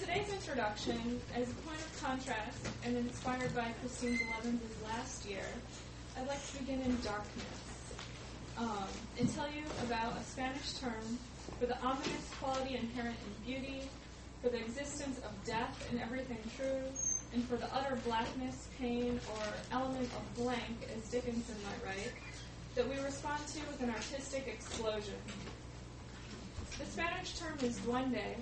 today's introduction, as a point of contrast and inspired by Christine Levins' last year, I'd like to begin in darkness um, and tell you about a Spanish term for the ominous quality inherent in beauty, for the existence of death in everything true, and for the utter blackness, pain, or element of blank, as Dickinson might write, that we respond to with an artistic explosion. The Spanish term is duende.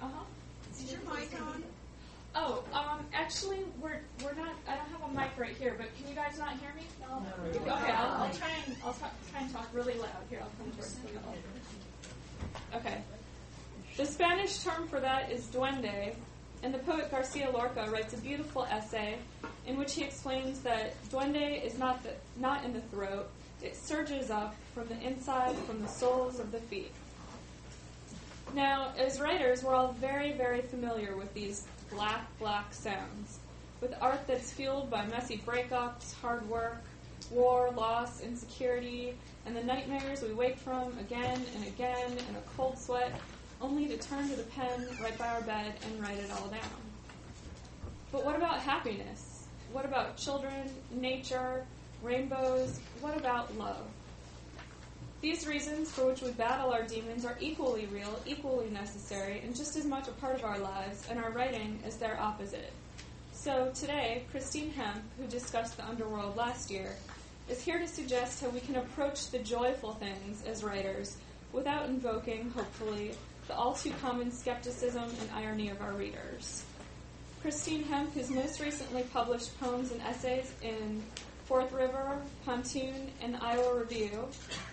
Uh huh. Is your mic on? Oh, um, actually, we're we're not. I don't have a mic right here, but can you guys not hear me? No. Okay, I'll, I'll try and I'll talk, try and talk really loud. Here, I'll come towards the middle. Okay. The Spanish term for that is duende, and the poet Garcia Lorca writes a beautiful essay in which he explains that duende is not the, not in the throat; it surges up from the inside, from the soles of the feet. Now, as writers, we're all very, very familiar with these black, black sounds, with art that's fueled by messy breakups, hard work, war, loss, insecurity, and the nightmares we wake from again and again in a cold sweat, only to turn to the pen right by our bed and write it all down. But what about happiness? What about children, nature, rainbows? What about love? These reasons for which we battle our demons are equally real, equally necessary, and just as much a part of our lives and our writing as their opposite. So today, Christine Hemp, who discussed the underworld last year, is here to suggest how we can approach the joyful things as writers without invoking, hopefully, the all too common skepticism and irony of our readers. Christine Hemp has most recently published poems and essays in Fourth River, Pontoon, and Iowa Review,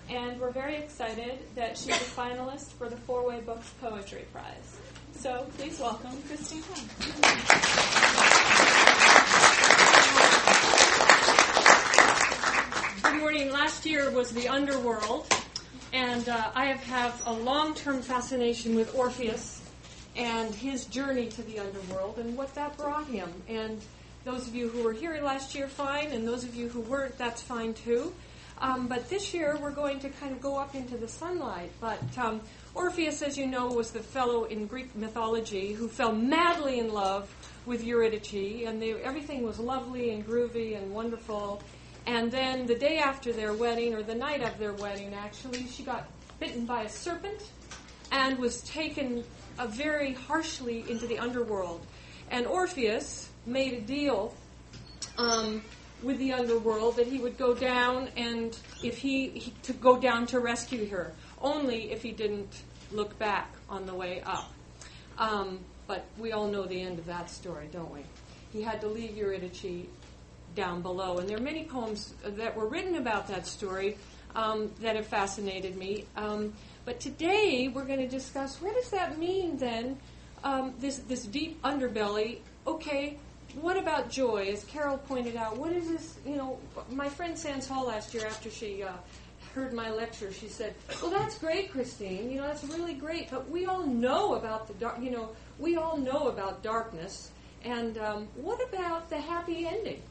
and we're very excited that she's a finalist for the Four Way Books Poetry Prize. So please welcome Christine Good morning. Last year was the underworld, and uh, I have had a long-term fascination with Orpheus and his journey to the underworld and what that brought him. And those of you who were here last year, fine, and those of you who weren't, that's fine too. Um, but this year we're going to kind of go up into the sunlight. But um, Orpheus, as you know, was the fellow in Greek mythology who fell madly in love with Eurydice, and they, everything was lovely and groovy and wonderful. And then the day after their wedding, or the night of their wedding, actually, she got bitten by a serpent and was taken uh, very harshly into the underworld. And Orpheus, made a deal um, with the underworld that he would go down and if he, he to go down to rescue her, only if he didn't look back on the way up. Um, but we all know the end of that story, don't we? He had to leave Eurydice down below, and there are many poems that were written about that story um, that have fascinated me. Um, but today we're going to discuss what does that mean then? Um, this this deep underbelly. Okay, what about joy? As Carol pointed out, what is this? You know, my friend Sands Hall last year, after she uh, heard my lecture, she said, "Well, that's great, Christine. You know, that's really great. But we all know about the dark. You know, we all know about darkness. And um, what about the happy ending?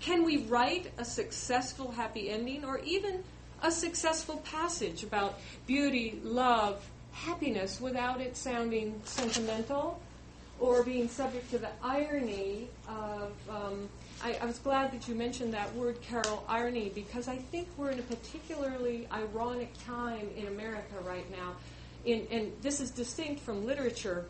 Can we write a successful happy ending, or even a successful passage about beauty, love, happiness, without it sounding sentimental?" Or being subject to the irony of. Um, I, I, was glad that you mentioned that word, Carol, irony, because I think we're in a particularly ironic time in America right now. In, and this is distinct from literature,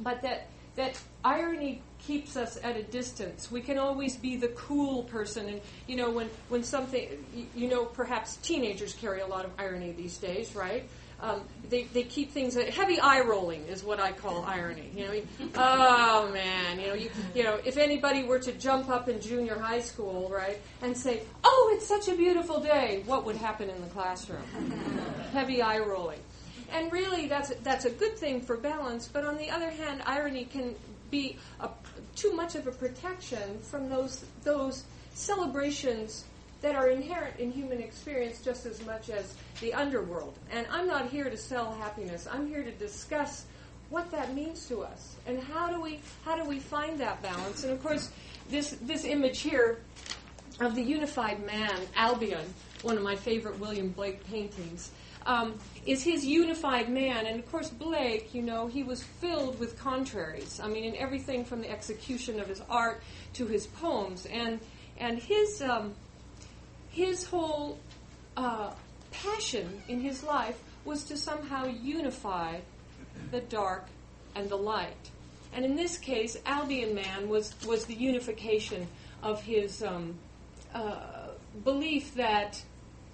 but that that irony keeps us at a distance. We can always be the cool person, and you know when when something, you know, perhaps teenagers carry a lot of irony these days, right? Um, they, they keep things heavy eye rolling is what I call irony. You know, oh man, you know, you, you know, if anybody were to jump up in junior high school, right, and say, "Oh, it's such a beautiful day," what would happen in the classroom? heavy eye rolling. And really, that's that's a good thing for balance. But on the other hand, irony can be a, too much of a protection from those those celebrations that are inherent in human experience just as much as the underworld. And I'm not here to sell happiness. I'm here to discuss what that means to us and how do we how do we find that balance. And of course, this this image here of the unified man, Albion, one of my favorite William Blake paintings. um, is his unified man. And of course, Blake, you know, he was filled with contraries. I mean, in everything from the execution of his art to his poems. And, and his, um, his whole uh, passion in his life was to somehow unify the dark and the light. And in this case, Albion Man was, was the unification of his um, uh, belief that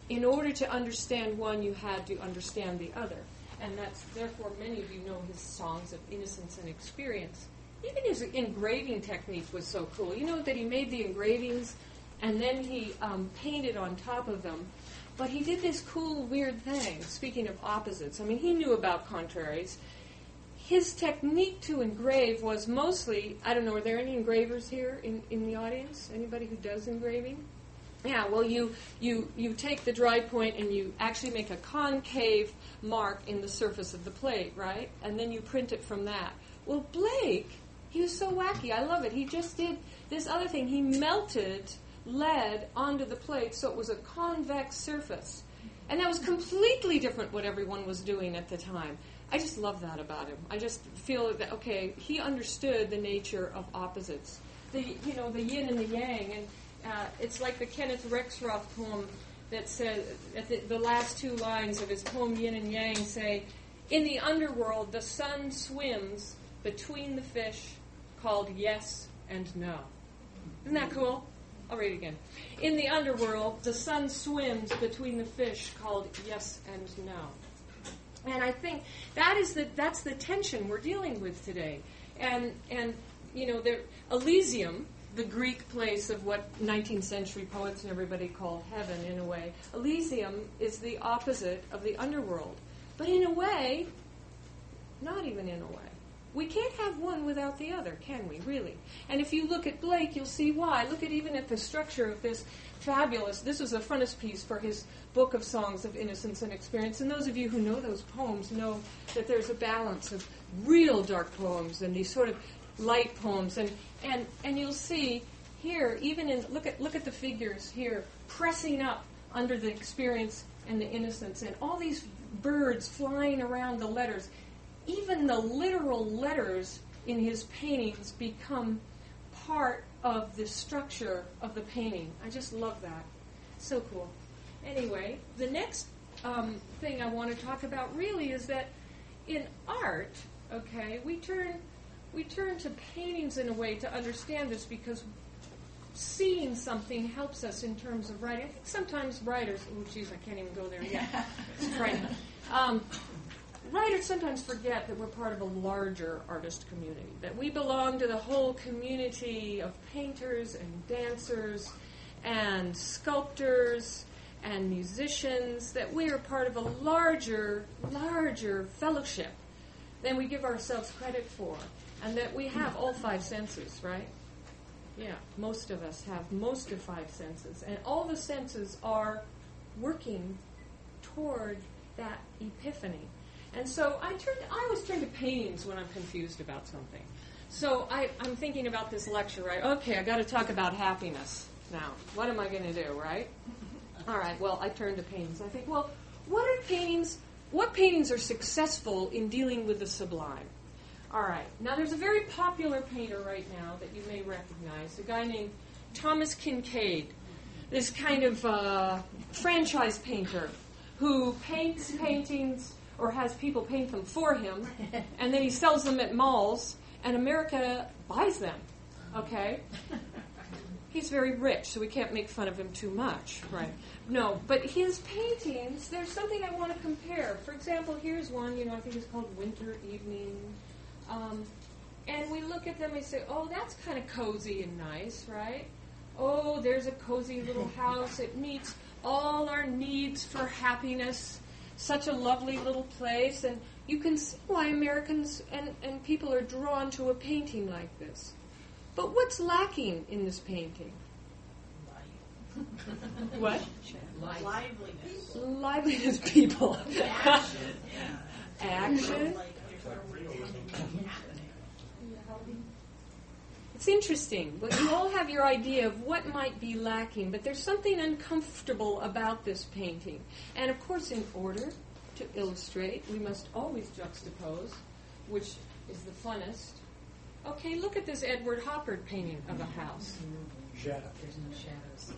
in order to understand one, you had to understand the other. And that's therefore many of you know his songs of innocence and experience. Even his engraving technique was so cool. You know that he made the engravings and then he um, painted on top of them. But he did this cool, weird thing, speaking of opposites. I mean, he knew about contraries. His technique to engrave was mostly, I don't know, are there any engravers here in, in the audience? Anybody who does engraving? Yeah, well, you, you, you take the dry point and you actually make a concave mark in the surface of the plate, right? And then you print it from that. Well, Blake, he was so wacky. I love it. He just did this other thing. He melted lead onto the plate so it was a convex surface. And that was completely different what everyone was doing at the time. I just love that about him. I just feel that okay, he understood the nature of opposites. The you know the yin and the yang, and uh, it's like the Kenneth Rexroth poem that says at the, the last two lines of his poem Yin and Yang say, "In the underworld, the sun swims between the fish called yes and no." Isn't that cool? I'll read it again. In the underworld, the sun swims between the fish called yes and no. And I think that is the that's the tension we're dealing with today. And and you know, there Elysium, the Greek place of what 19th century poets and everybody call heaven in a way. Elysium is the opposite of the underworld. But in a way, not even in a way. We can't have one without the other, can we, really? And if you look at Blake, you'll see why. Look at even at the structure of this fabulous, this was a frontispiece for his book of songs of innocence and experience. And those of you who know those poems know that there's a balance of real dark poems and these sort of light poems. And, and, and you'll see here, even in, look at, look at the figures here, pressing up under the experience and the innocence, and all these birds flying around the letters even the literal letters in his paintings become part of the structure of the painting. I just love that. So cool. Anyway, the next um, thing I want to talk about really is that in art, okay, we turn we turn to paintings in a way to understand this because seeing something helps us in terms of writing. I think sometimes writers, oh geez, I can't even go there yet. it's frightening. Um, writers sometimes forget that we're part of a larger artist community, that we belong to the whole community of painters and dancers and sculptors and musicians, that we are part of a larger, larger fellowship than we give ourselves credit for, and that we have all five senses, right? Yeah, most of us have most of five senses, and all the senses are working toward that epiphany. And so I turned, I always turn to paintings when I'm confused about something. So I, I'm thinking about this lecture, right? Okay, I got to talk about happiness now. What am I going to do, right? All right. Well, I turn to paintings. I think, well, what are paintings? What paintings are successful in dealing with the sublime? All right. Now, there's a very popular painter right now that you may recognize, a guy named Thomas Kinkade. This kind of uh, franchise painter who paints paintings or has people paint them for him, and then he sells them at malls, and America buys them. Okay? He's very rich, so we can't make fun of him too much, right? No, but his paintings, there's something I want to compare. For example, here's one, you know, I think it's called Winter Evening. Um, and we look at them and say, oh, that's kind of cozy and nice, right? Oh, there's a cozy little house. It meets all our needs for happiness such a lovely little place, and you can see why Americans and, and people are drawn to a painting like this. But what's lacking in this painting? what? Liveliness. Liveliness, people. Action. Action. It's interesting, but you all have your idea of what might be lacking, but there's something uncomfortable about this painting. And of course, in order, to illustrate. We must always juxtapose, which is the funnest. Okay, look at this Edward Hopper painting of a house. There's no shadows.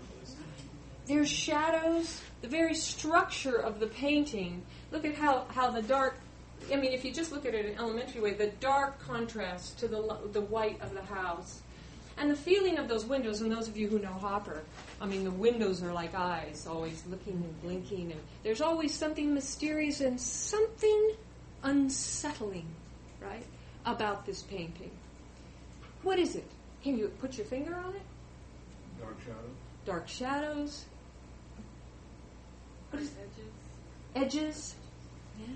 There's shadows, the very structure of the painting. Look at how, how the dark, I mean, if you just look at it in an elementary way, the dark contrast to the, lo- the white of the house. And the feeling of those windows, and those of you who know Hopper, I mean, the windows are like eyes, always looking and blinking, and there's always something mysterious and something unsettling, right, about this painting. What is it? Can you put your finger on it? Dark shadows. Dark shadows. What is edges? edges? Yeah.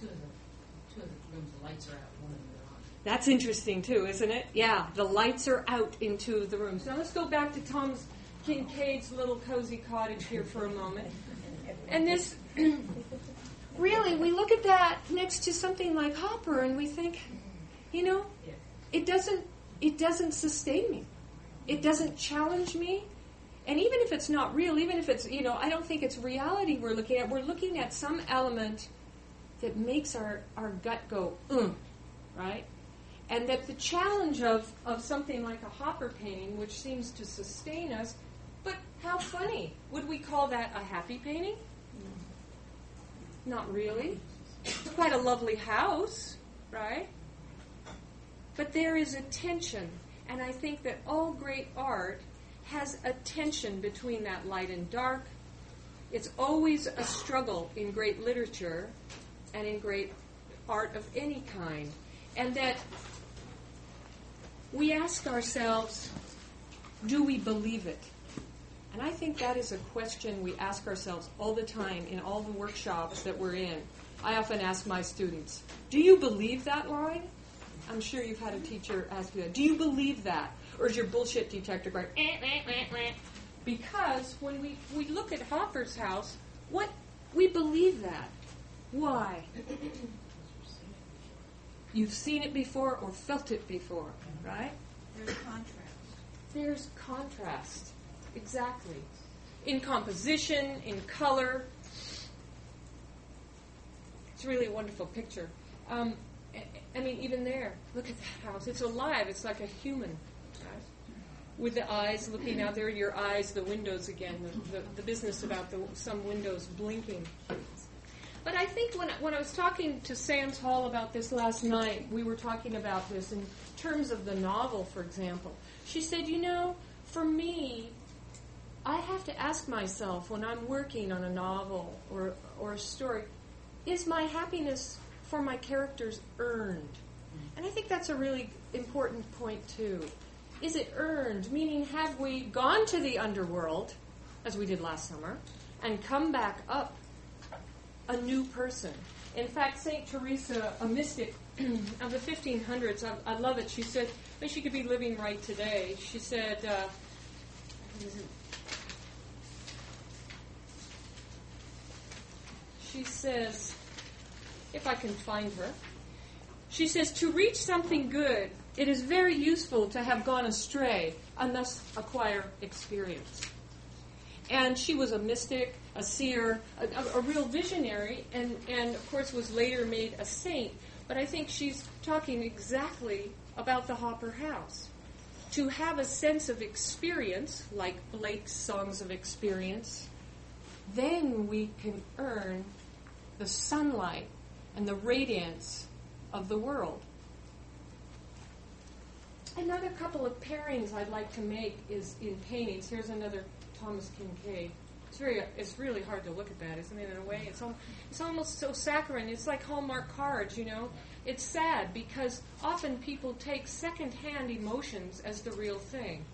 Well, two of the two of the rooms, the lights are out. One of them are on. That's interesting too, isn't it? Yeah, the lights are out into the rooms. Now let's go back to Tom's Kinkade's little cozy cottage here for a moment. And this, really, we look at that next to something like Hopper, and we think, you know, Yeah. it doesn't, it doesn't sustain me. It doesn't challenge me. And even if it's not real, even if it's, you know, I don't think it's reality we're looking at. We're looking at some element that makes our, our gut go, mm, right? And that the challenge of, of something like a Hopper painting, which seems to sustain us, but how funny. Would we call that a happy painting? Not really. It's quite a lovely house, right? But there is a tension, and I think that all great art has a tension between that light and dark. It's always a struggle in great literature and in great art of any kind. And that we ask ourselves, do we believe it? And I think that is a question we ask ourselves all the time in all the workshops that we're in. I often ask my students, do you believe that line? I'm sure you've had a teacher ask you that. Do you believe that? Or is your bullshit detector going, eh, eh, eh? Because when we, we look at Hopper's house, what we believe that. Why? You've seen it before or felt it before, right? There's contrast. There's contrast. Exactly. In composition, in color. It's really a wonderful picture. Um, I- mean, even there, look at that house. It's alive. It's like a human. right? With the eyes looking out there, your eyes, the windows again, the, the, the business about the, some windows blinking. But I think when, when I was talking to Sands Hall about this last night, we were talking about this in terms of the novel, for example. She said, you know, for me, I have to ask myself when I'm working on a novel or, or a story, is my happiness for my characters earned? And I think that's a really important point, too. Is it earned? Meaning, have we gone to the underworld, as we did last summer, and come back up a new person? In fact, St. Teresa, a mystic of the 1500s, I, I love it. She said, wish she could be living right today. She said, uh, she says, if I can find her, she says, to reach something good, it is very useful to have gone astray and thus acquire experience. And she was a mystic, a seer, a, a, real visionary, and, and of course was later made a saint. But I think she's talking exactly about the Hopper House. To have a sense of experience, like Blake's Songs of Experience, then we can earn the sunlight and the radiance of the world. Another couple of pairings I'd like to make is in paintings. Here's another Thomas Kinkade. It's very, it's really hard to look at that, isn't it? In a way, it's al- it's almost so saccharine. It's like Hallmark cards, you know. It's sad because often people take second-hand emotions as the real thing,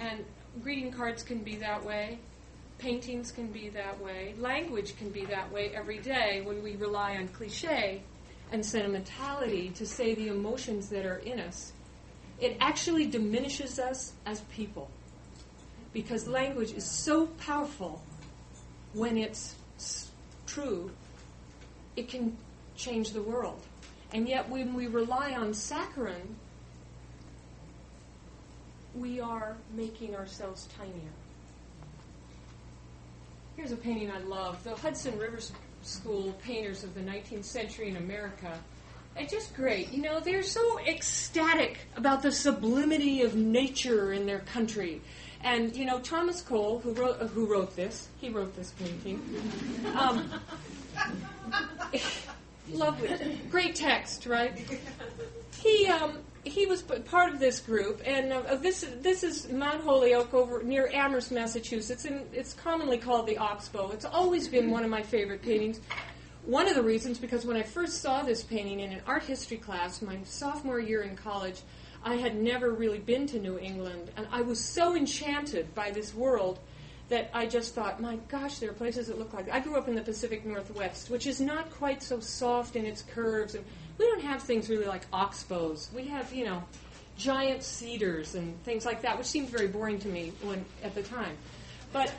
and greeting cards can be that way. Paintings can be that way. Language can be that way every day when we rely on cliche and sentimentality to say the emotions that are in us. It actually diminishes us as people because language is so powerful when it's true, it can change the world. And yet, when we rely on saccharin, we are making ourselves tinier. Here's a painting I love. The Hudson River school painters of the 19th century in America. it's just great. You know, they're so ecstatic about the sublimity of nature in their country. And you know, Thomas Cole, who wrote uh, who wrote this, he wrote this painting. Um, lovely, great text, right? He um, he was part of this group, and uh, this this is Mount Holyoke over near Amherst, Massachusetts, and it's commonly called the Oxbow. It's always been one of my favorite paintings. One of the reasons, because when I first saw this painting in an art history class my sophomore year in college, I had never really been to New England, and I was so enchanted by this world that I just thought, my gosh, there are places that look like. I grew up in the Pacific Northwest, which is not quite so soft in its curves, and we don't have things really like oxbows. We have, you know, giant cedars and things like that, which seemed very boring to me when at the time. But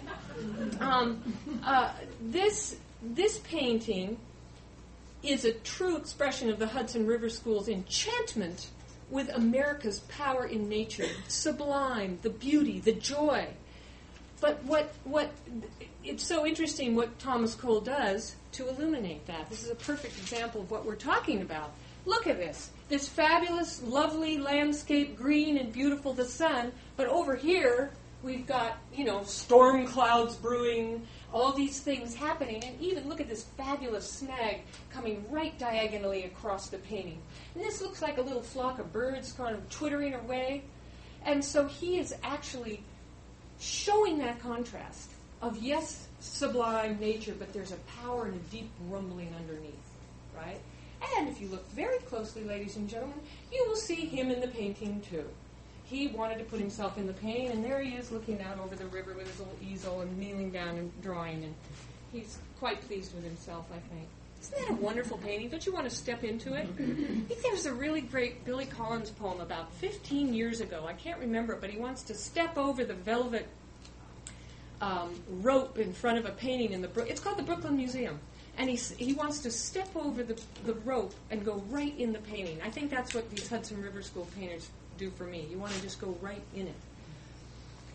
um, uh, this this painting is a true expression of the Hudson River School's enchantment with America's power in nature, sublime, the beauty, the joy. But what what it's so interesting what Thomas Cole does to illuminate that. This is a perfect example of what we're talking about. Look at this. This fabulous, lovely landscape, green and beautiful, the sun, but over here we've got, you know, storm clouds brewing, all these things happening, and even look at this fabulous snag coming right diagonally across the painting. And this looks like a little flock of birds kind of twittering away. And so he is actually showing that contrast of, yes, sublime nature, but there's a power and a deep rumbling underneath, right? And if you look very closely, ladies and gentlemen, you will see him in the painting too. He wanted to put himself in the painting, and there he is looking out over the river with his little easel and kneeling down and drawing, and he's quite pleased with himself, I think. Isn't that a wonderful painting? Don't you want to step into it? I think there's a really great Billy Collins poem about 15 years ago. I can't remember it, but he wants to step over the velvet um, rope in front of a painting in the Bro- it's called the Brooklyn Museum, and he he wants to step over the the rope and go right in the painting. I think that's what these Hudson River School painters do for me. You want to just go right in it.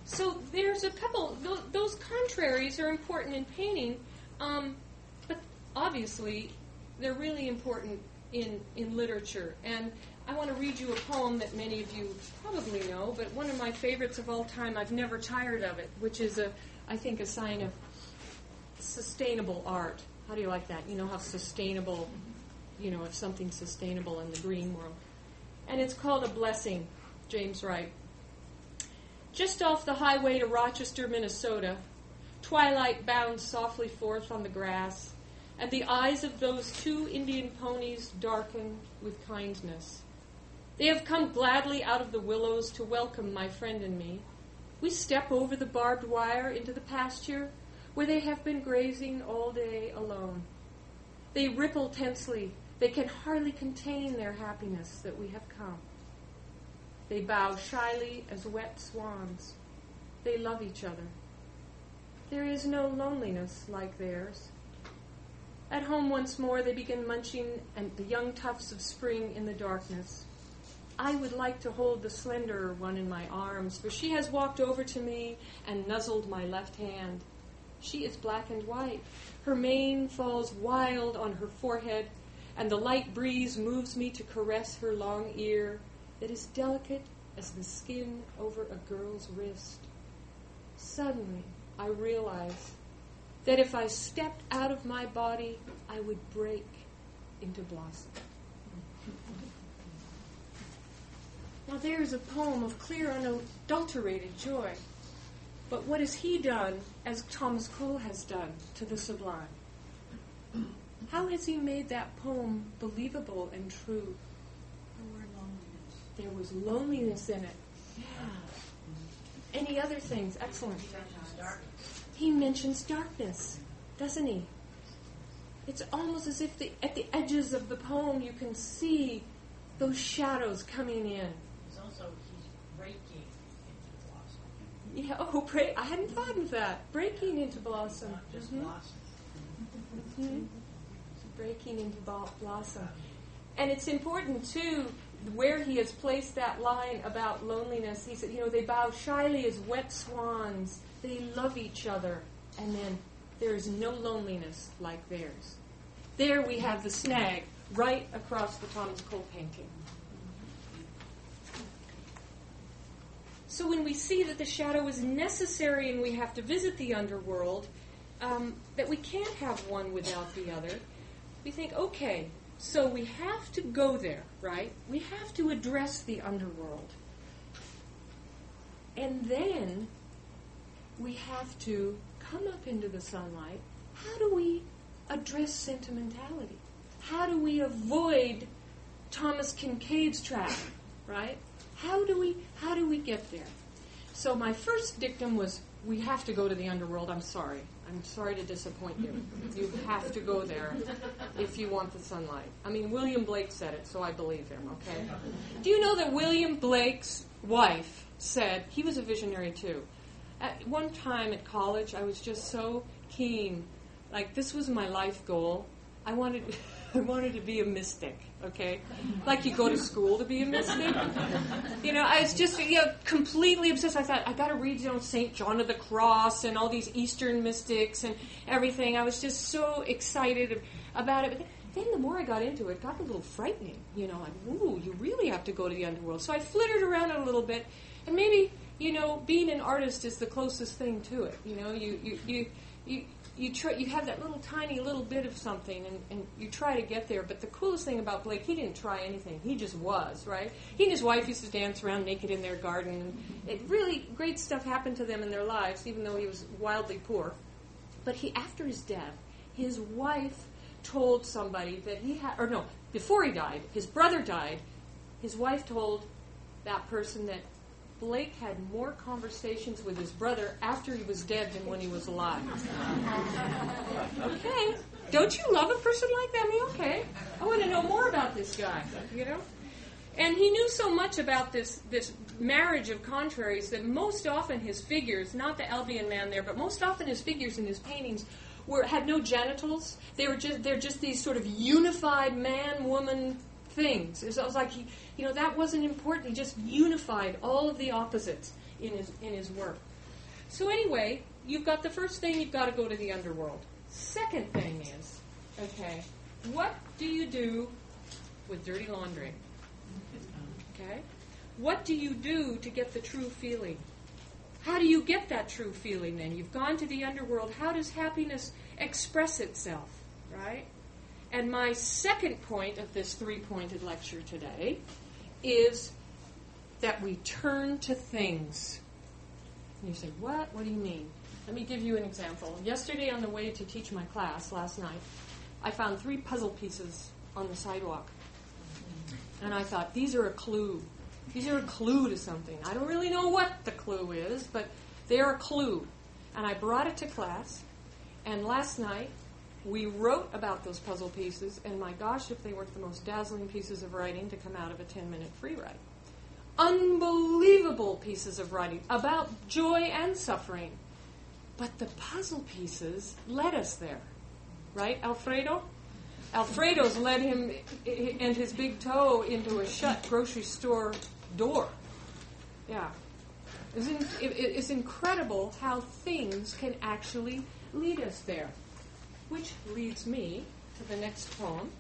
So there's a couple those, those contraries are important in painting, um, but obviously they're really important in in literature and. I want to read you a poem that many of you probably know, but one of my favorites of all time. I've never tired of it, which is a I think, a sign of sustainable art. How do you like that? You know how sustainable, you know, if something's sustainable in the green world. And it's called A Blessing, James Wright. Just off the highway to Rochester, Minnesota, twilight bounds softly forth on the grass, and the eyes of those two Indian ponies darken with kindness. They have come gladly out of the willows to welcome my friend and me. We step over the barbed wire into the pasture where they have been grazing all day alone. They ripple tensely. They can hardly contain their happiness that we have come. They bow shyly as wet swans. They love each other. There is no loneliness like theirs. At home once more, they begin munching and the young tufts of spring in the darkness. I would like to hold the slenderer one in my arms, for she has walked over to me and nuzzled my left hand. She is black and white. Her mane falls wild on her forehead, and the light breeze moves me to caress her long ear that is delicate as the skin over a girl's wrist. Suddenly, I realize that if I stepped out of my body, I would break into blossom. Now there is a poem of clear, unadulterated joy. But what has he done, as Thomas Cole has done, to the sublime? How has he made that poem believable and true? The word loneliness. There was loneliness in it. Yeah. Any other things? Excellent. He mentions darkness, doesn't he? It's almost as if the, at the edges of the poem you can see those shadows coming in. He's also, he's breaking into blossom. Yeah, oh, break, I hadn't thought of that. Breaking into blossom. Mhm. blossom. Mhm. Breaking into blossom. And it's important, too, where he has placed that line about loneliness. He said, you know, they bow shyly as wet swans. They love each other. And then there is no loneliness like theirs. there we have the snag right across the Thomas Cole painting. So when we see that the shadow is necessary and we have to visit the underworld, um, that we can't have one without the other, we think, okay, so we have to go there, right? We have to address the underworld. And then we have to come up into the sunlight. How do we address sentimentality? How do we avoid Thomas Kinkade's trap, right? How do we how do we get there? So my first dictum was we have to go to the underworld. I'm sorry. I'm sorry to disappoint you. You have to go there if you want the sunlight. I mean, William Blake said it, so I believe him, okay? Do you know that William Blake's wife said, he was a visionary too. At one time at college, I was just so keen. Like, this was my life goal. I wanted. I wanted to be a mystic, okay? Like you go to school to be a mystic. You know, I was just you know, completely obsessed. I thought, I got to read, you know, St. John of the Cross and all these Eastern mystics and everything. I was just so excited about it. But then the more I got into it, it got a little frightening. You know, like, ooh, you really have to go to the underworld. So I flittered around it a little bit, and maybe, you know, being an artist is the closest thing to it. You know, you, you, you, you you try you have that little tiny little bit of something and, and you try to get there but the coolest thing about blake he didn't try anything. He just was right? He and his wife used to dance around naked in their garden. And it really great stuff happened to them in their lives even though he was wildly poor. But he after his death his wife told somebody that he had or no before he died his brother died his wife told that person that Blake had more conversations with his brother after he was dead than when he was alive. okay. Don't you love a person like that? I mean, okay. I want to know more about this guy, you know? And he knew so much about this, this marriage of contraries that most often his figures, not the Albion man there, but most often his figures in his paintings were had no genitals. They were just they're just these sort of unified man woman things. It was like he, you know, that wasn't important. He just unified all of the opposites in his in his work. So anyway, you've got the first thing. You've got to go to the underworld. Second thing is, okay, what do you do with dirty laundry? Okay, what do you do to get the true feeling? How do you get that true feeling then? You've gone to the underworld. How does happiness express itself? Right? And my second point of this three pointed lecture today is that we turn to things. And you say, What? What do you mean? Let me give you an example. Yesterday, on the way to teach my class last night, I found three puzzle pieces on the sidewalk. And I thought, These are a clue. These are a clue to something. I don't really know what the clue is, but they're a clue. And I brought it to class. And last night, we wrote about those puzzle pieces, and my gosh, if they weren't the most dazzling pieces of writing to come out of a 10 minute free write. Unbelievable pieces of writing about joy and suffering. But the puzzle pieces led us there. Right, Alfredo? Alfredo's led him and his big toe into a shut grocery store door. Yeah. It's incredible how things can actually lead us there. Which leads me to the next poem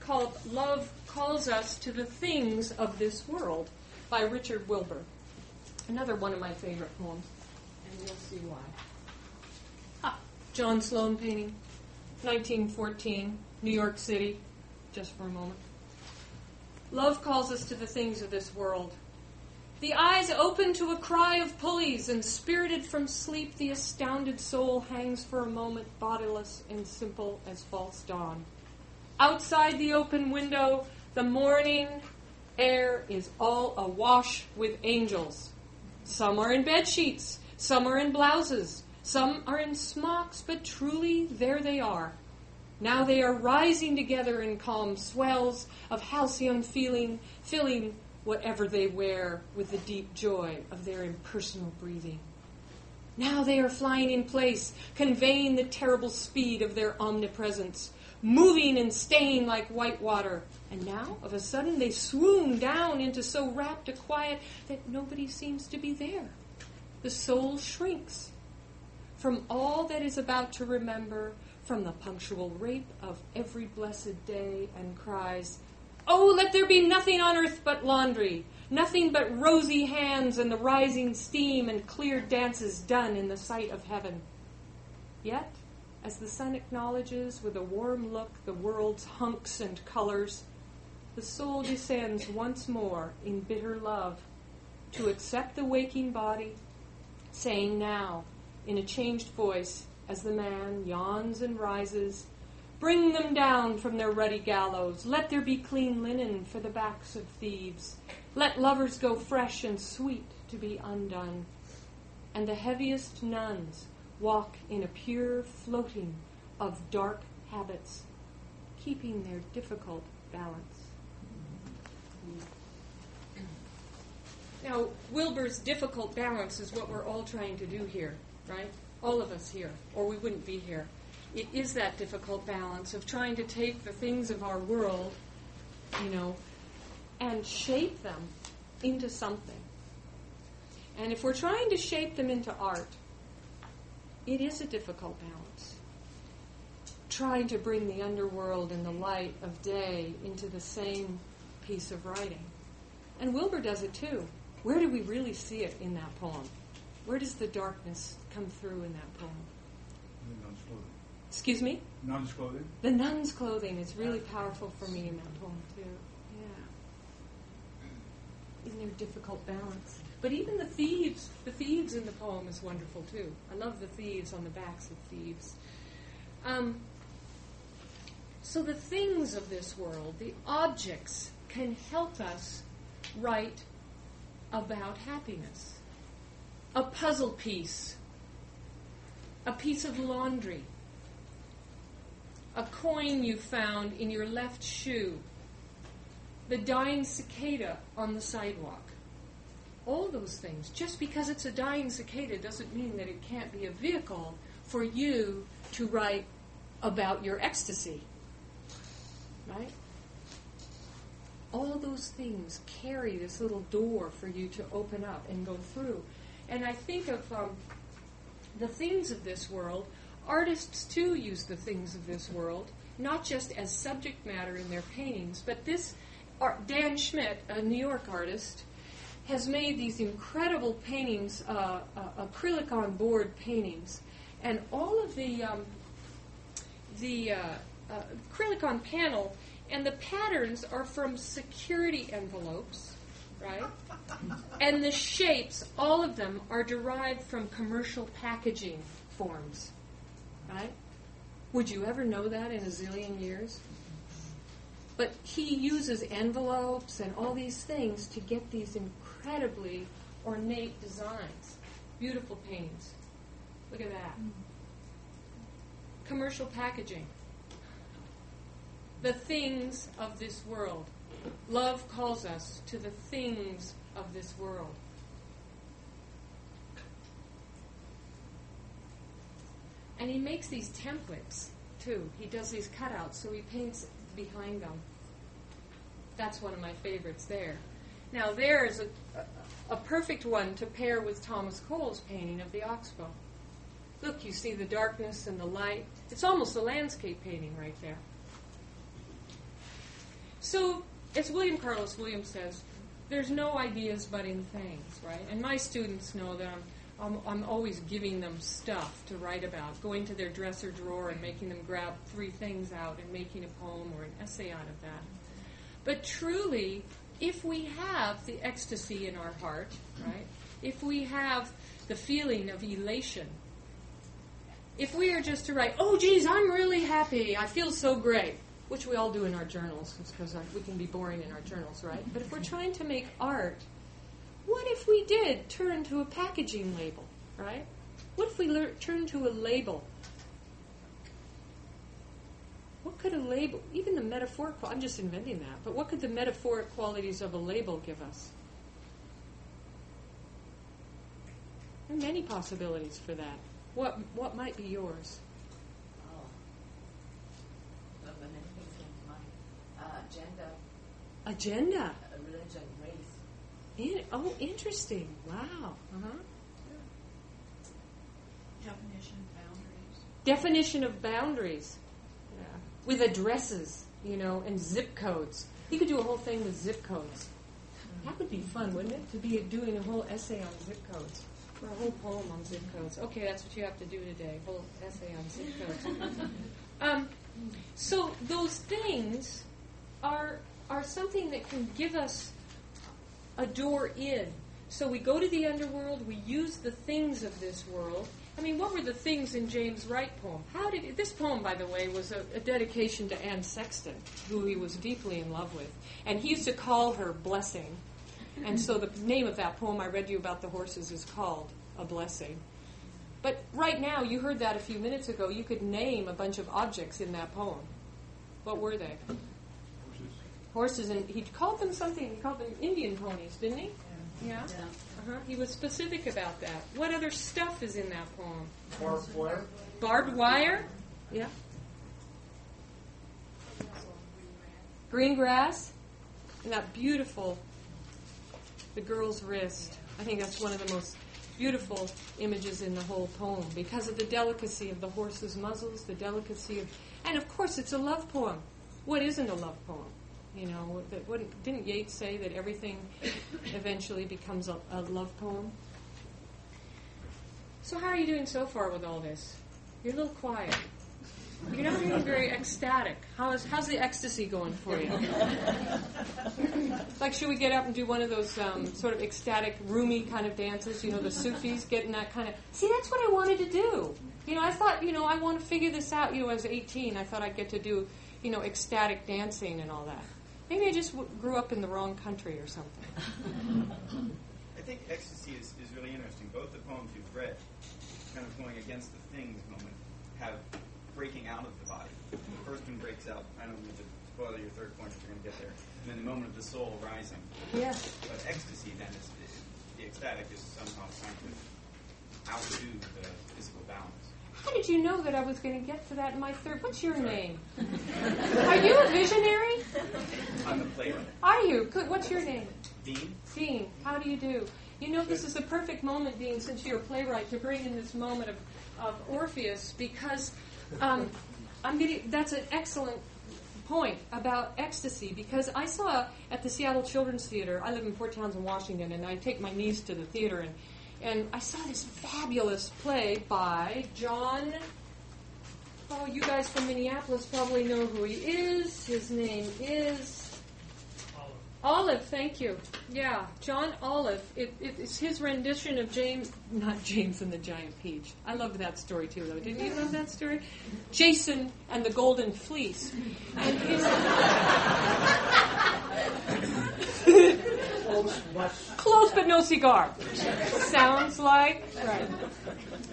called Love Calls Us to the Things of This World by Richard Wilbur. Another one of my favorite poems, and you'll see why. Ah, John Sloan painting, 1914, New York City, just for a moment. Love calls us to the things of this world. The eyes open to a cry of pulleys, and spirited from sleep, the astounded soul hangs for a moment bodiless and simple as false dawn. Outside the open window, the morning air is all awash with angels. Some are in bed sheets, some are in blouses, some are in smocks, but truly there they are. Now they are rising together in calm swells of halcyon feeling, filling whatever they wear with the deep joy of their impersonal breathing. Now they are flying in place, conveying the terrible speed of their omnipresence, moving and staying like white water. And now, of a sudden, they swoon down into so rapt a quiet that nobody seems to be there. The soul shrinks from all that is about to remember, from the punctual rape of every blessed day and cries, Oh, let there be nothing on earth but laundry, nothing but rosy hands and the rising steam and clear dances done in the sight of heaven. Yet, as the sun acknowledges with a warm look the world's hunks and colors, the soul descends once more in bitter love to accept the waking body, saying now, in a changed voice, as the man yawns and rises, Bring them down from their ruddy gallows. Let there be clean linen for the backs of thieves. Let lovers go fresh and sweet to be undone. And the heaviest nuns walk in a pure floating of dark habits, keeping their difficult balance. Now, Wilbur's difficult balance is what we're all trying to do here, right? All of us here, or we wouldn't be here. It is that difficult balance of trying to take the things of our world, you know, and shape them into something. And if we're trying to shape them into art, it is a difficult balance. Trying to bring the underworld and the light of day into the same piece of writing. And Wilbur does it too. Where do we really see it in that poem? Where does the darkness come through in that poem? The nun's clothing. Excuse me? Nun's clothing? The nun's clothing is really powerful for me in that poem too. Yeah. In their difficult balance. But even the thieves, the thieves in the poem is wonderful too. I love the thieves on the backs of thieves. Um, so the things of this world, the objects, can help us write about happiness. A puzzle piece, a piece of laundry, a coin you found in your left shoe, the dying cicada on the sidewalk. All those things. Just because it's a dying cicada doesn't mean that it can't be a vehicle for you to write about your ecstasy. Right? all those things carry this little door for you to open up and go through. And I think of um, the things of this world. Artists too use the things of this world, not just as subject matter in their paintings, but this art, Dan Schmidt, a New York artist, has made these incredible paintings, uh, uh, acrylic on board paintings, and all of the um, the uh, uh acrylic on panel and the patterns are from security envelopes, right? And the shapes, all of them, are derived from commercial packaging forms, right? Would you ever know that in a zillion years? But he uses envelopes and all these things to get these incredibly ornate designs. Beautiful paintings. Look at that. Mm. Commercial packaging the things of this world. Love calls us to the things of this world. And he makes these templates too. He does these cutouts, so he paints behind them. That's one of my favorites there. Now, there is a, a, perfect one to pair with Thomas Cole's painting of the Oxbow. Look, you see the darkness and the light. It's almost a landscape painting right there. So, as William Carlos Williams says, there's no ideas but in things, right? And my students know that I'm, I'm, I'm, always giving them stuff to write about, going to their dresser drawer and making them grab three things out and making a poem or an essay out of that. But truly, if we have the ecstasy in our heart, right? If we have the feeling of elation, if we are just to write, oh, geez, I'm really happy, I feel so great, which we all do in our journals, because uh, we can be boring in our journals, right? But if we're trying to make art, what if we did turn to a packaging label, right? What if we lear- turn to a label? What could a label, even the metaphorical, I'm just inventing that, but what could the metaphoric qualities of a label give us? There are many possibilities for that. What, what might be yours? Oh, agenda, Agenda. uh, religion. In, oh, interesting. Wow. Uh-huh. Definition, of boundaries. definition of boundaries, yeah. with addresses, you know, and zip codes. You could do a whole thing with zip codes. That would be fun, wouldn't it? To be doing a whole essay on zip codes. Or a whole poem on zip codes. Okay, that's what you have to do today. Whole essay on zip codes. um, so those things are are something that can give us a door in. So we go to the underworld, we use the things of this world. I mean, what were the things in James Wright poem? How did this poem, by the way, was a, a dedication to Anne Sexton, who he was deeply in love with, and he used to call her Blessing. And so the name of that poem I read you about the horses is called A Blessing. But right now, you heard that a few minutes ago. You could name a bunch of objects in that poem. What were they? Horses. Horses, and he called them something. He called them Indian ponies, didn't he? Yeah. Uh-huh. He was specific about that. What other stuff is in that poem? Barbed wire? Barbed wire? Yeah. Green grass? And that beautiful, the girl's wrist. I think that's one of the most beautiful images in the whole poem because of the delicacy of the horse's muzzles, the delicacy of, and of course it's a love poem. What isn't a love poem? You know, that wouldn't, didn't Yeats say that everything eventually becomes a, a love poem? So how are you doing so far with all this? You're a little quiet. You're not being very ecstatic. How's how's the ecstasy going for you? like, should we get up and do one of those um, sort of ecstatic, Rumi kind of dances? You know, the Sufis getting that kind of. See, that's what I wanted to do. You know, I thought, you know, I want to figure this out. You know, I was 18. I thought I'd get to do, you know, ecstatic dancing and all that. Maybe I just w- grew up in the wrong country or something. I think ecstasy is, is really interesting. Both the poems you've read, kind of going against the things moment, have breaking out of the body. The first one breaks out. I don't need to spoil your third point if you're going to get there. And then the moment of the soul rising. Yeah. But ecstasy then is, is the ecstatic is somehow trying to outdo the physical balance. How did you know that I was going to get to that in my third? What's your name? Are you a visionary? I'm the playwright. Are you? Good. What's your name? Dean, Dean, how do you do? You know, this is the perfect moment, Dean, since you're a playwright, to bring in this moment of, of Orpheus because um, I'm getting, that's an excellent point about ecstasy because I saw at the Seattle Children's Theater, I live in Port Townsend, Washington, and I take my niece to the theater, and, and I saw this fabulous play by John. Oh, you guys from Minneapolis probably know who he is. His name is. Olive, thank you. Yeah, John Olive. It, it, it's his rendition of James, not James and the Giant Peach. I loved that story too, though. Didn't you love that story? Jason and the Golden Fleece. And his, Close, but close but no cigar. Sounds like right.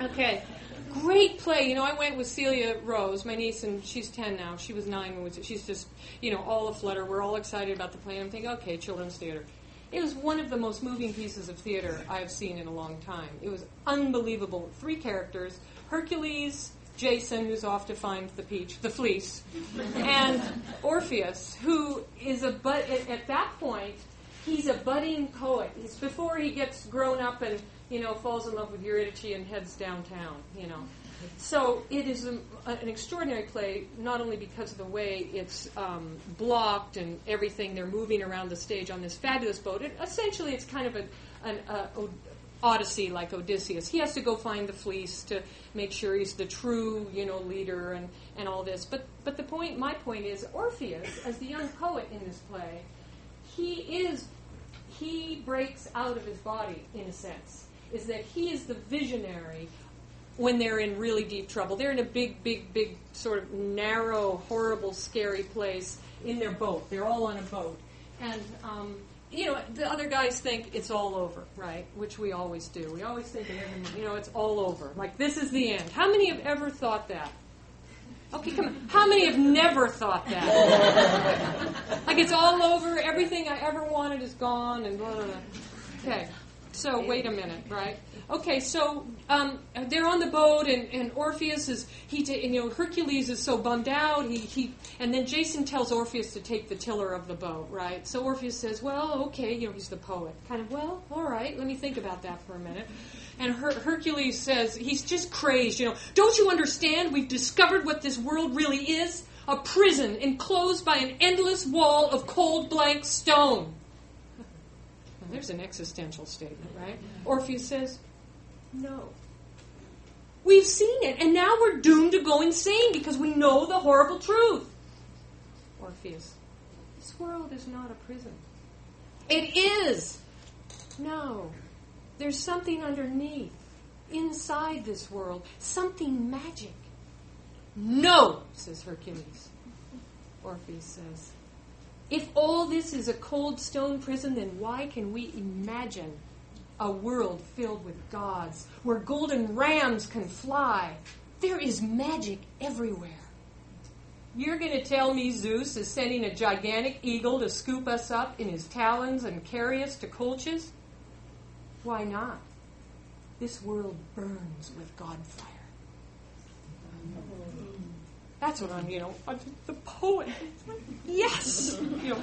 Okay. Great play. You know, I went with Celia Rose, my niece, and she's 10 now. She was 9 when we, she's just, you know, all aflutter. We're all excited about the play. And I'm thinking, okay, children's theater. It was one of the most moving pieces of theater I've seen in a long time. It was unbelievable. Three characters Hercules, Jason, who's off to find the peach, the fleece, and Orpheus, who is a but at, at that point he's a budding poet. He's before he gets grown up and you know falls in love with Eurydice and heads downtown. You know, so it is a, an extraordinary play, not only because of the way it's um, blocked and everything. They're moving around the stage on this fabulous boat. It, essentially, it's kind of a, an odyssey like Odysseus. He has to go find the fleece to make sure he's the true, you know, leader and, and all this. But but the point, my point is, Orpheus, as the young poet in this play, he is he breaks out of his body in a sense. Is that he is the visionary when they're in really deep trouble. They're in a big, big, big sort of narrow, horrible, scary place in their boat. They're all on a boat, and um, you know the other guys think it's all over, right? Which we always do. We always think, you know, it's all over. Like this is the end. How many have ever thought that? Okay, come on. How many have never thought that? like it's all over. Everything I ever wanted is gone, and blah blah blah. Okay. So wait a minute, right? Okay, so um, they're on the boat, and, and Orpheus is he, ta- you know, Hercules is so bummed out. He, he and then Jason tells Orpheus to take the tiller of the boat, right? So Orpheus says, "Well, okay, you know, he's the poet, kind of. Well, all right, let me think about that for a minute." And Her- Hercules says, "He's just crazed, you know. Don't you understand? We've discovered what this world really is." A prison enclosed by an endless wall of cold blank stone. There's an existential statement, right? Orpheus says, No. We've seen it, and now we're doomed to go insane because we know the horrible truth. Orpheus, this world is not a prison. It is! No. There's something underneath, inside this world, something magic. No, says Hercules. Orpheus says, if all this is a cold stone prison, then why can we imagine a world filled with gods, where golden rams can fly? There is magic everywhere. You're going to tell me Zeus is sending a gigantic eagle to scoop us up in his talons and carry us to Colchis? Why not? This world burns with God fire. That's what I'm, you know, I'm the poet. Yes! You know,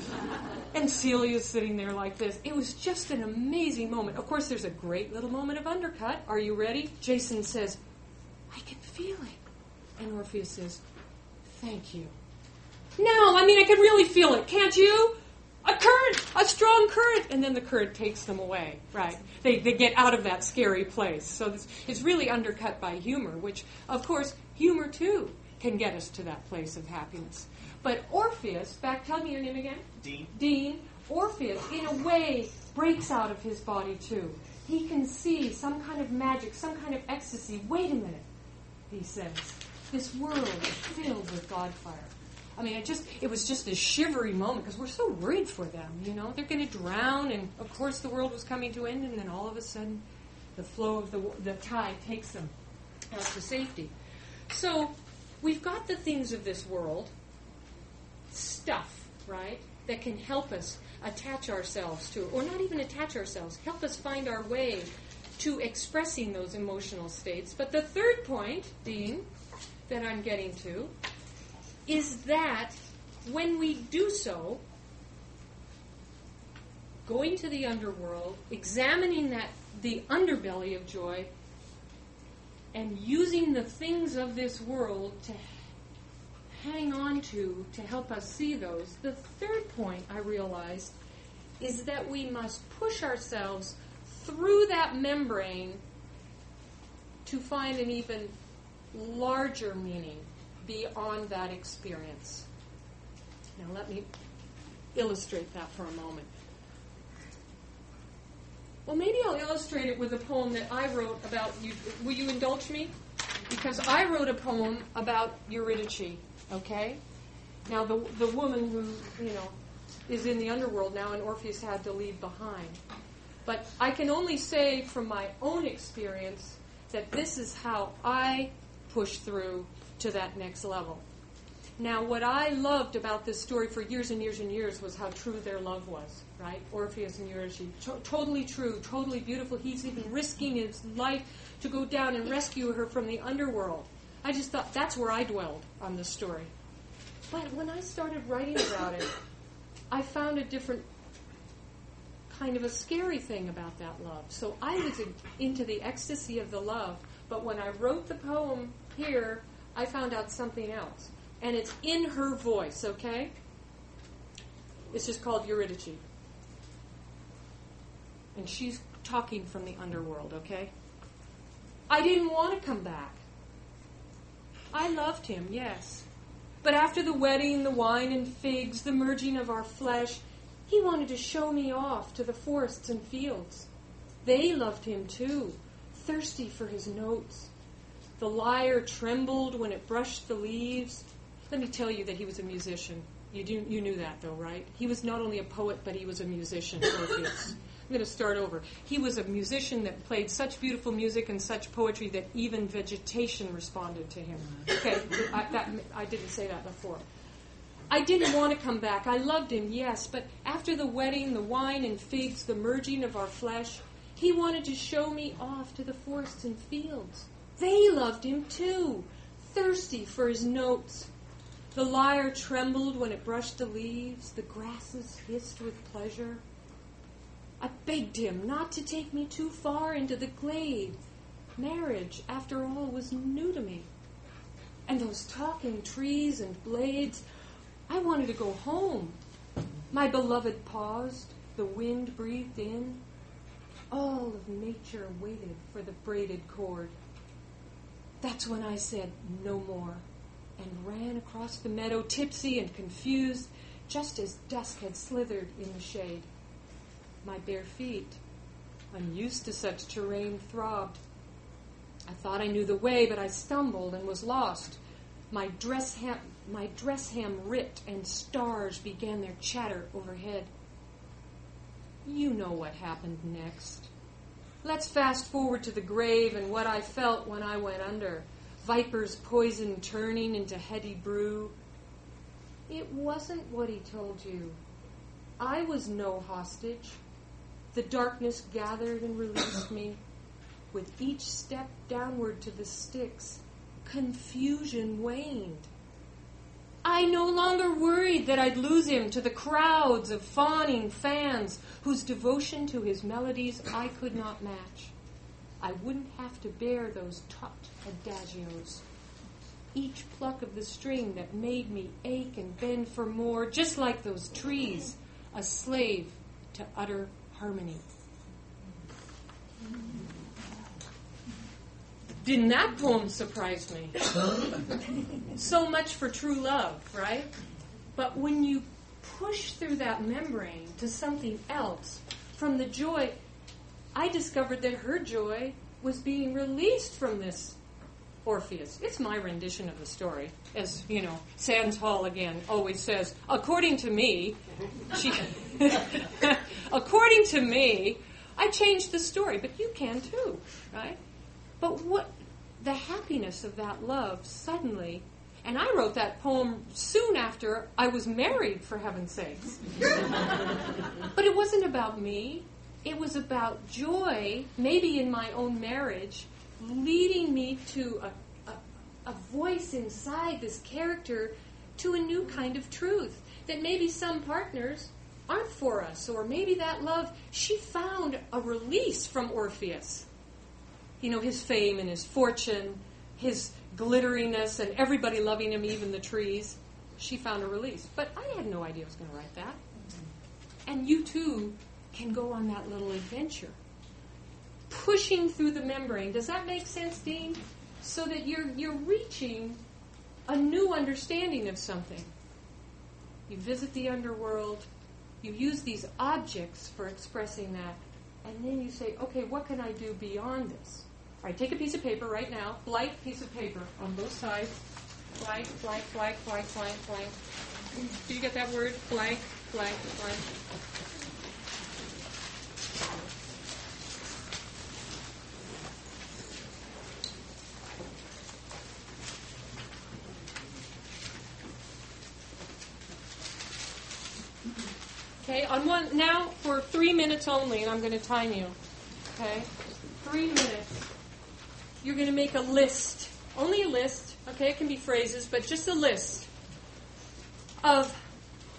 and Celia's sitting there like this. It was just an amazing moment. Of course, there's a great little moment of undercut. Are you ready? Jason says, I can feel it. And Orpheus says, Thank you. No, I mean, I can really feel it. Can't you? A current, a strong current. And then the current takes them away, right? They, they get out of that scary place. So this, it's really undercut by humor, which, of course, humor too can get us to that place of happiness. But Orpheus, back, tell me your name again. Dean? Dean, Orpheus, in a way, breaks out of his body too. He can see some kind of magic, some kind of ecstasy. Wait a minute, he says. This world is filled with God fire. I mean, it just it was just a shivery moment because we're so worried for them. You know, they're going to drown, and of course the world was coming to end, and then all of a sudden, the flow of the the tide takes them out to safety. So we've got the things of this world, stuff, right, that can help us attach ourselves to, or not even attach ourselves, help us find our way to expressing those emotional states. But the third point, Dean, that I'm getting to, is that when we do so, going to the underworld, examining that the underbelly of joy, and using the things of this world to hang on to to help us see those. The third point I realized is that we must push ourselves through that membrane to find an even larger meaning beyond that experience. Now, let me illustrate that for a moment. Well, maybe I'll illustrate it with a poem that I wrote about you. Will you indulge me? Because I wrote a poem about Eurydice, okay? Now, the, the woman who, you know, is in the underworld now and Orpheus had to leave behind. But I can only say from my own experience that this is how I push through to that next level. Now, what I loved about this story for years and years and years was how true their love was, right? Orpheus and Eurydice. To- totally true, totally beautiful. He's even risking his life to go down and rescue her from the underworld. I just thought that's where I dwelled on this story. But when I started writing about it, I found a different kind of a scary thing about that love. So I was in, into the ecstasy of the love, but when I wrote the poem here, I found out something else. And it's in her voice, okay? It's just called Eurydice. And she's talking from the underworld, okay? I didn't want to come back. I loved him, yes. But after the wedding, the wine and figs, the merging of our flesh, he wanted to show me off to the forests and fields. They loved him too, thirsty for his notes. The lyre trembled when it brushed the leaves. Let me tell you that he was a musician. You, do, you knew that, though, right? He was not only a poet, but he was a musician, Orpheus. I'm going to start over. He was a musician that played such beautiful music and such poetry that even vegetation responded to him. Okay, I, that, I didn't say that before. I didn't want to come back. I loved him, yes, but after the wedding, the wine and figs, the merging of our flesh, He wanted to show me off to the forests and fields. They loved him too, thirsty for his notes. The lyre trembled when it brushed the leaves, the grasses hissed with pleasure. I begged him not to take me too far into the glade. Marriage, after all, was new to me. And those talking trees and blades, I wanted to go home. My beloved paused, the wind breathed in. All of nature waited for the braided cord. That's when I said no more and ran across the meadow, tipsy and confused, just as dusk had slithered in the shade. My bare feet, unused to such terrain, throbbed. I thought I knew the way, but I stumbled and was lost. My dress hem, my dress hem ripped, and stars began their chatter overhead. You know what happened next. Let's fast forward to the grave and what I felt when I went under. Viper's poison turning into heady brew. It wasn't what he told you. I was no hostage. The darkness gathered and released me. With each step downward to the Styx, confusion waned. I no longer worried that I'd lose him to the crowds of fawning fans whose devotion to his melodies I could not match. I wouldn't have to bear those taut adagios. Each pluck of the string that made me ache and bend for more, just like those trees, a slave to utter harmony. Didn't that poem surprise me? so much for true love, right? But when you push through that membrane to something else, from the joy, I discovered that her joy was being released from this Orpheus. It's my rendition of the story, as you know, Sands Hall again always says. According to me, she, according to me, I changed the story, but you can too, right? But what the happiness of that love suddenly, and I wrote that poem soon after I was married, for heaven's sakes. but it wasn't about me. It was about joy, maybe in my own marriage, leading me to a, a, a voice inside this character to a new kind of truth that maybe some partners aren't for us, or maybe that love, she found a release from Orpheus you know, his fame and his fortune, his glitteriness, and everybody loving him, even the trees. She found a release. But I had no idea I was going to write that. And you too can go on that little adventure. Pushing through the membrane. Does that make sense, Dean? So that you're, you're reaching a new understanding of something. You visit the underworld, you use these objects for expressing that, and then you say, okay, what can I do beyond this? All right, take a piece of paper right now, blank piece of paper on both sides. Blank, blank, blank, blank, blank, blank. Do you get that word? Blank, blank, blank. Okay, on one now for three minutes only, and I'm going to time you. Okay, three minutes. You're going to make a list, only a list. Okay, it can be phrases, but just a list of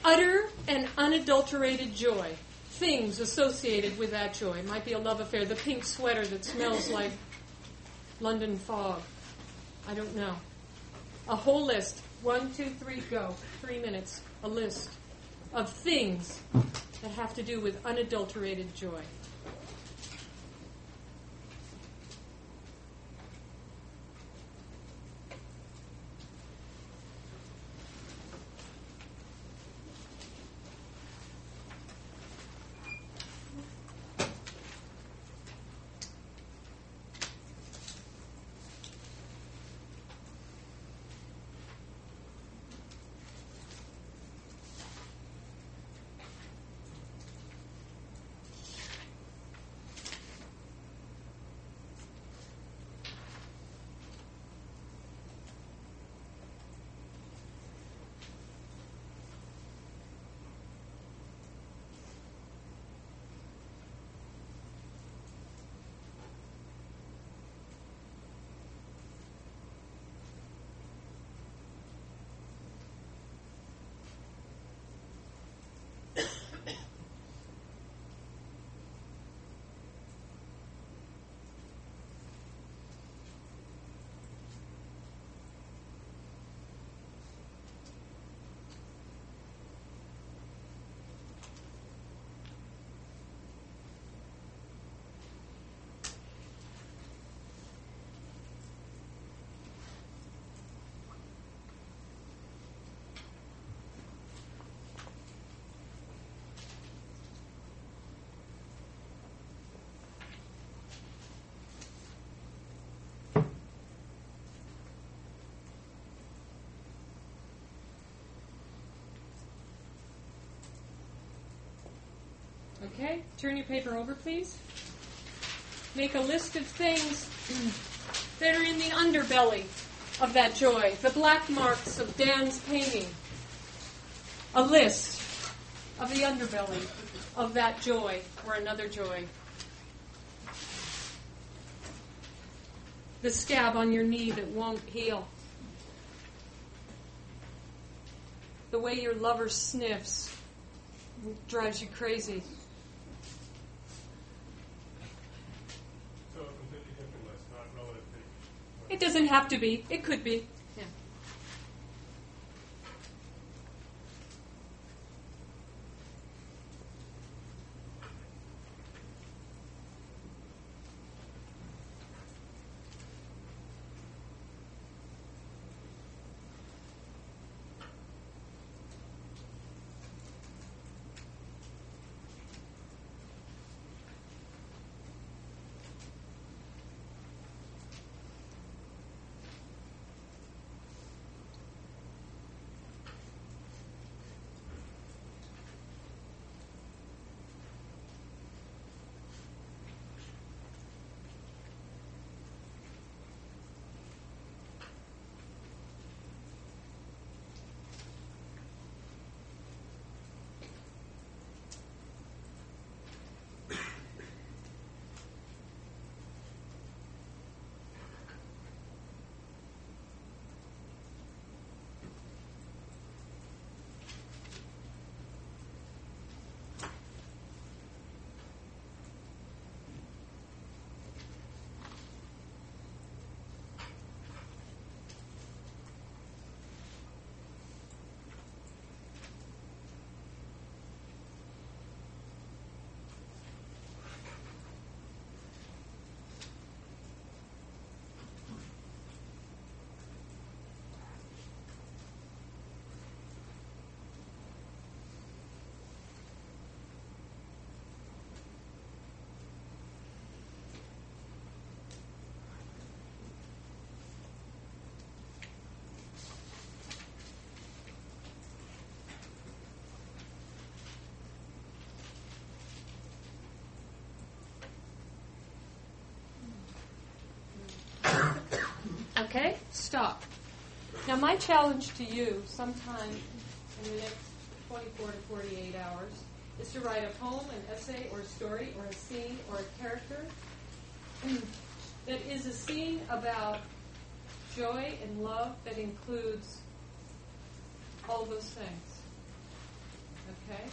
utter and unadulterated joy, things associated with that joy. It might be a love affair, the pink sweater that smells like London fog. I don't know. A whole list. One, two, three, go. Three minutes. A list of things that have to do with unadulterated joy. Okay, turn your paper over, please. Make a list of things that are in the underbelly of that joy, the black marks of Dan's painting. A list of the underbelly of that joy or another joy. The scab on your knee that won't heal. The way your lover sniffs drives you crazy. So a completely different list, not relative to. It doesn't have to be. It could be. Stop. Now, my challenge to you, sometime in the next 24 to 48 hours, is to write a poem, an essay, or a story, or a scene, or a character that is a scene about joy and love that includes all those things. Okay?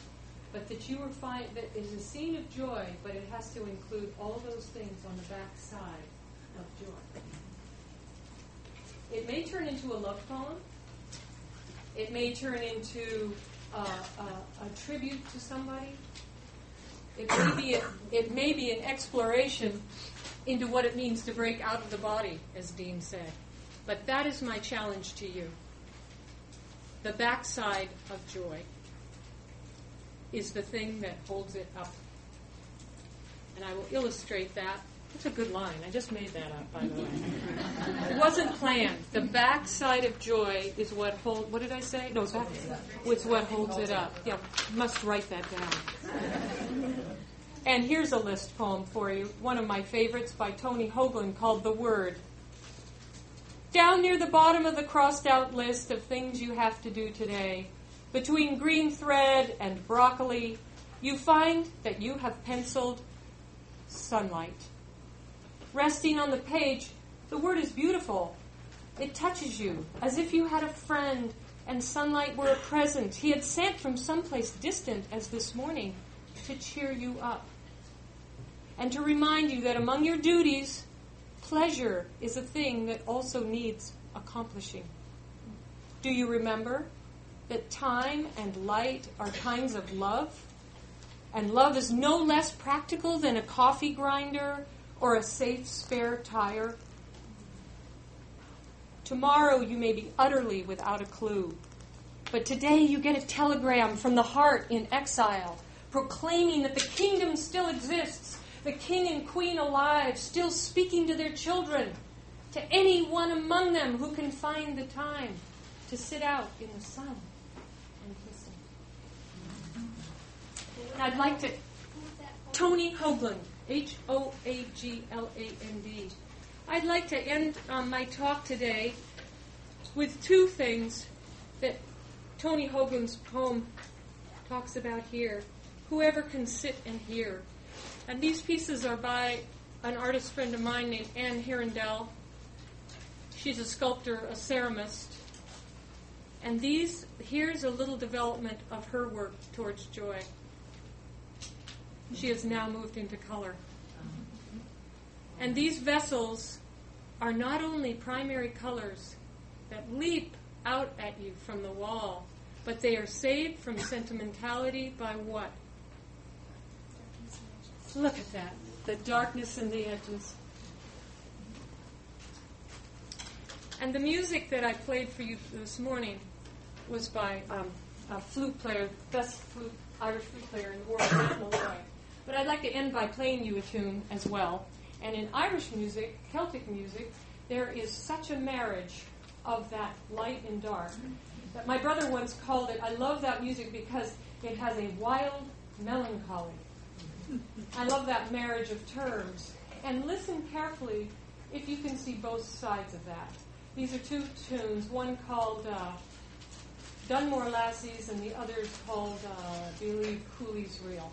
But that you will find that is a scene of joy, but it has to include all those things on the back side of joy. It may turn into a love poem. It may turn into uh, a, a tribute to somebody. It may be a, it may be an exploration into what it means to break out of the body, as Dean said. But that is my challenge to you. The backside of joy is the thing that holds it up. And I will illustrate that. That's a good line. I just made that up, by the way. it wasn't planned. The backside of joy is what hold. What did I say? No, back. It's what holds it up. Yeah, must write that down. And here's a list poem for you. One of my favorites by Tony Hoagland called "The Word." Down near the bottom of the crossed out list of things you have to do today, between green thread and broccoli, you find that you have penciled sunlight. Resting on the page, the word is beautiful. It touches you as if you had a friend and sunlight were a present he had sent from someplace distant as this morning to cheer you up. And to remind you that among your duties, pleasure is a thing that also needs accomplishing. Do you remember that time and light are kinds of love? And love is no less practical than a coffee grinder or a safe spare tire. Tomorrow you may be utterly without a clue. But today you get a telegram from the heart in exile, proclaiming that the kingdom still exists, the king and queen alive, still speaking to their children, to anyone among them who can find the time to sit out in the sun and listen. I'd like to Tony Hoagland, H O A G L A N D. I'd like to end um, my talk today with two things that Tony Hoagland's poem talks about here. Whoever can sit and hear. And these pieces are by an artist friend of mine named Anne Hirondelle. She's a sculptor, a ceramist. And these, here's a little development of her work towards joy. She has now moved into color. And these vessels are not only primary colors that leap out at you from the wall, but they are saved from sentimentality by what? Look at that. The darkness in the edges. And the music that I played for you this morning was by um, a flute player, best flute, Irish flute player in the world, Molloy. But I'd like to end by playing you a tune as well. And in Irish music, Celtic music, there is such a marriage of that light and dark that my brother once called it. I love that music because it has a wild melancholy. I love that marriage of terms. And listen carefully if you can see both sides of that. These are two tunes, one called uh, Dunmore Lassies and the other is called uh, Believe Cooley's Reel.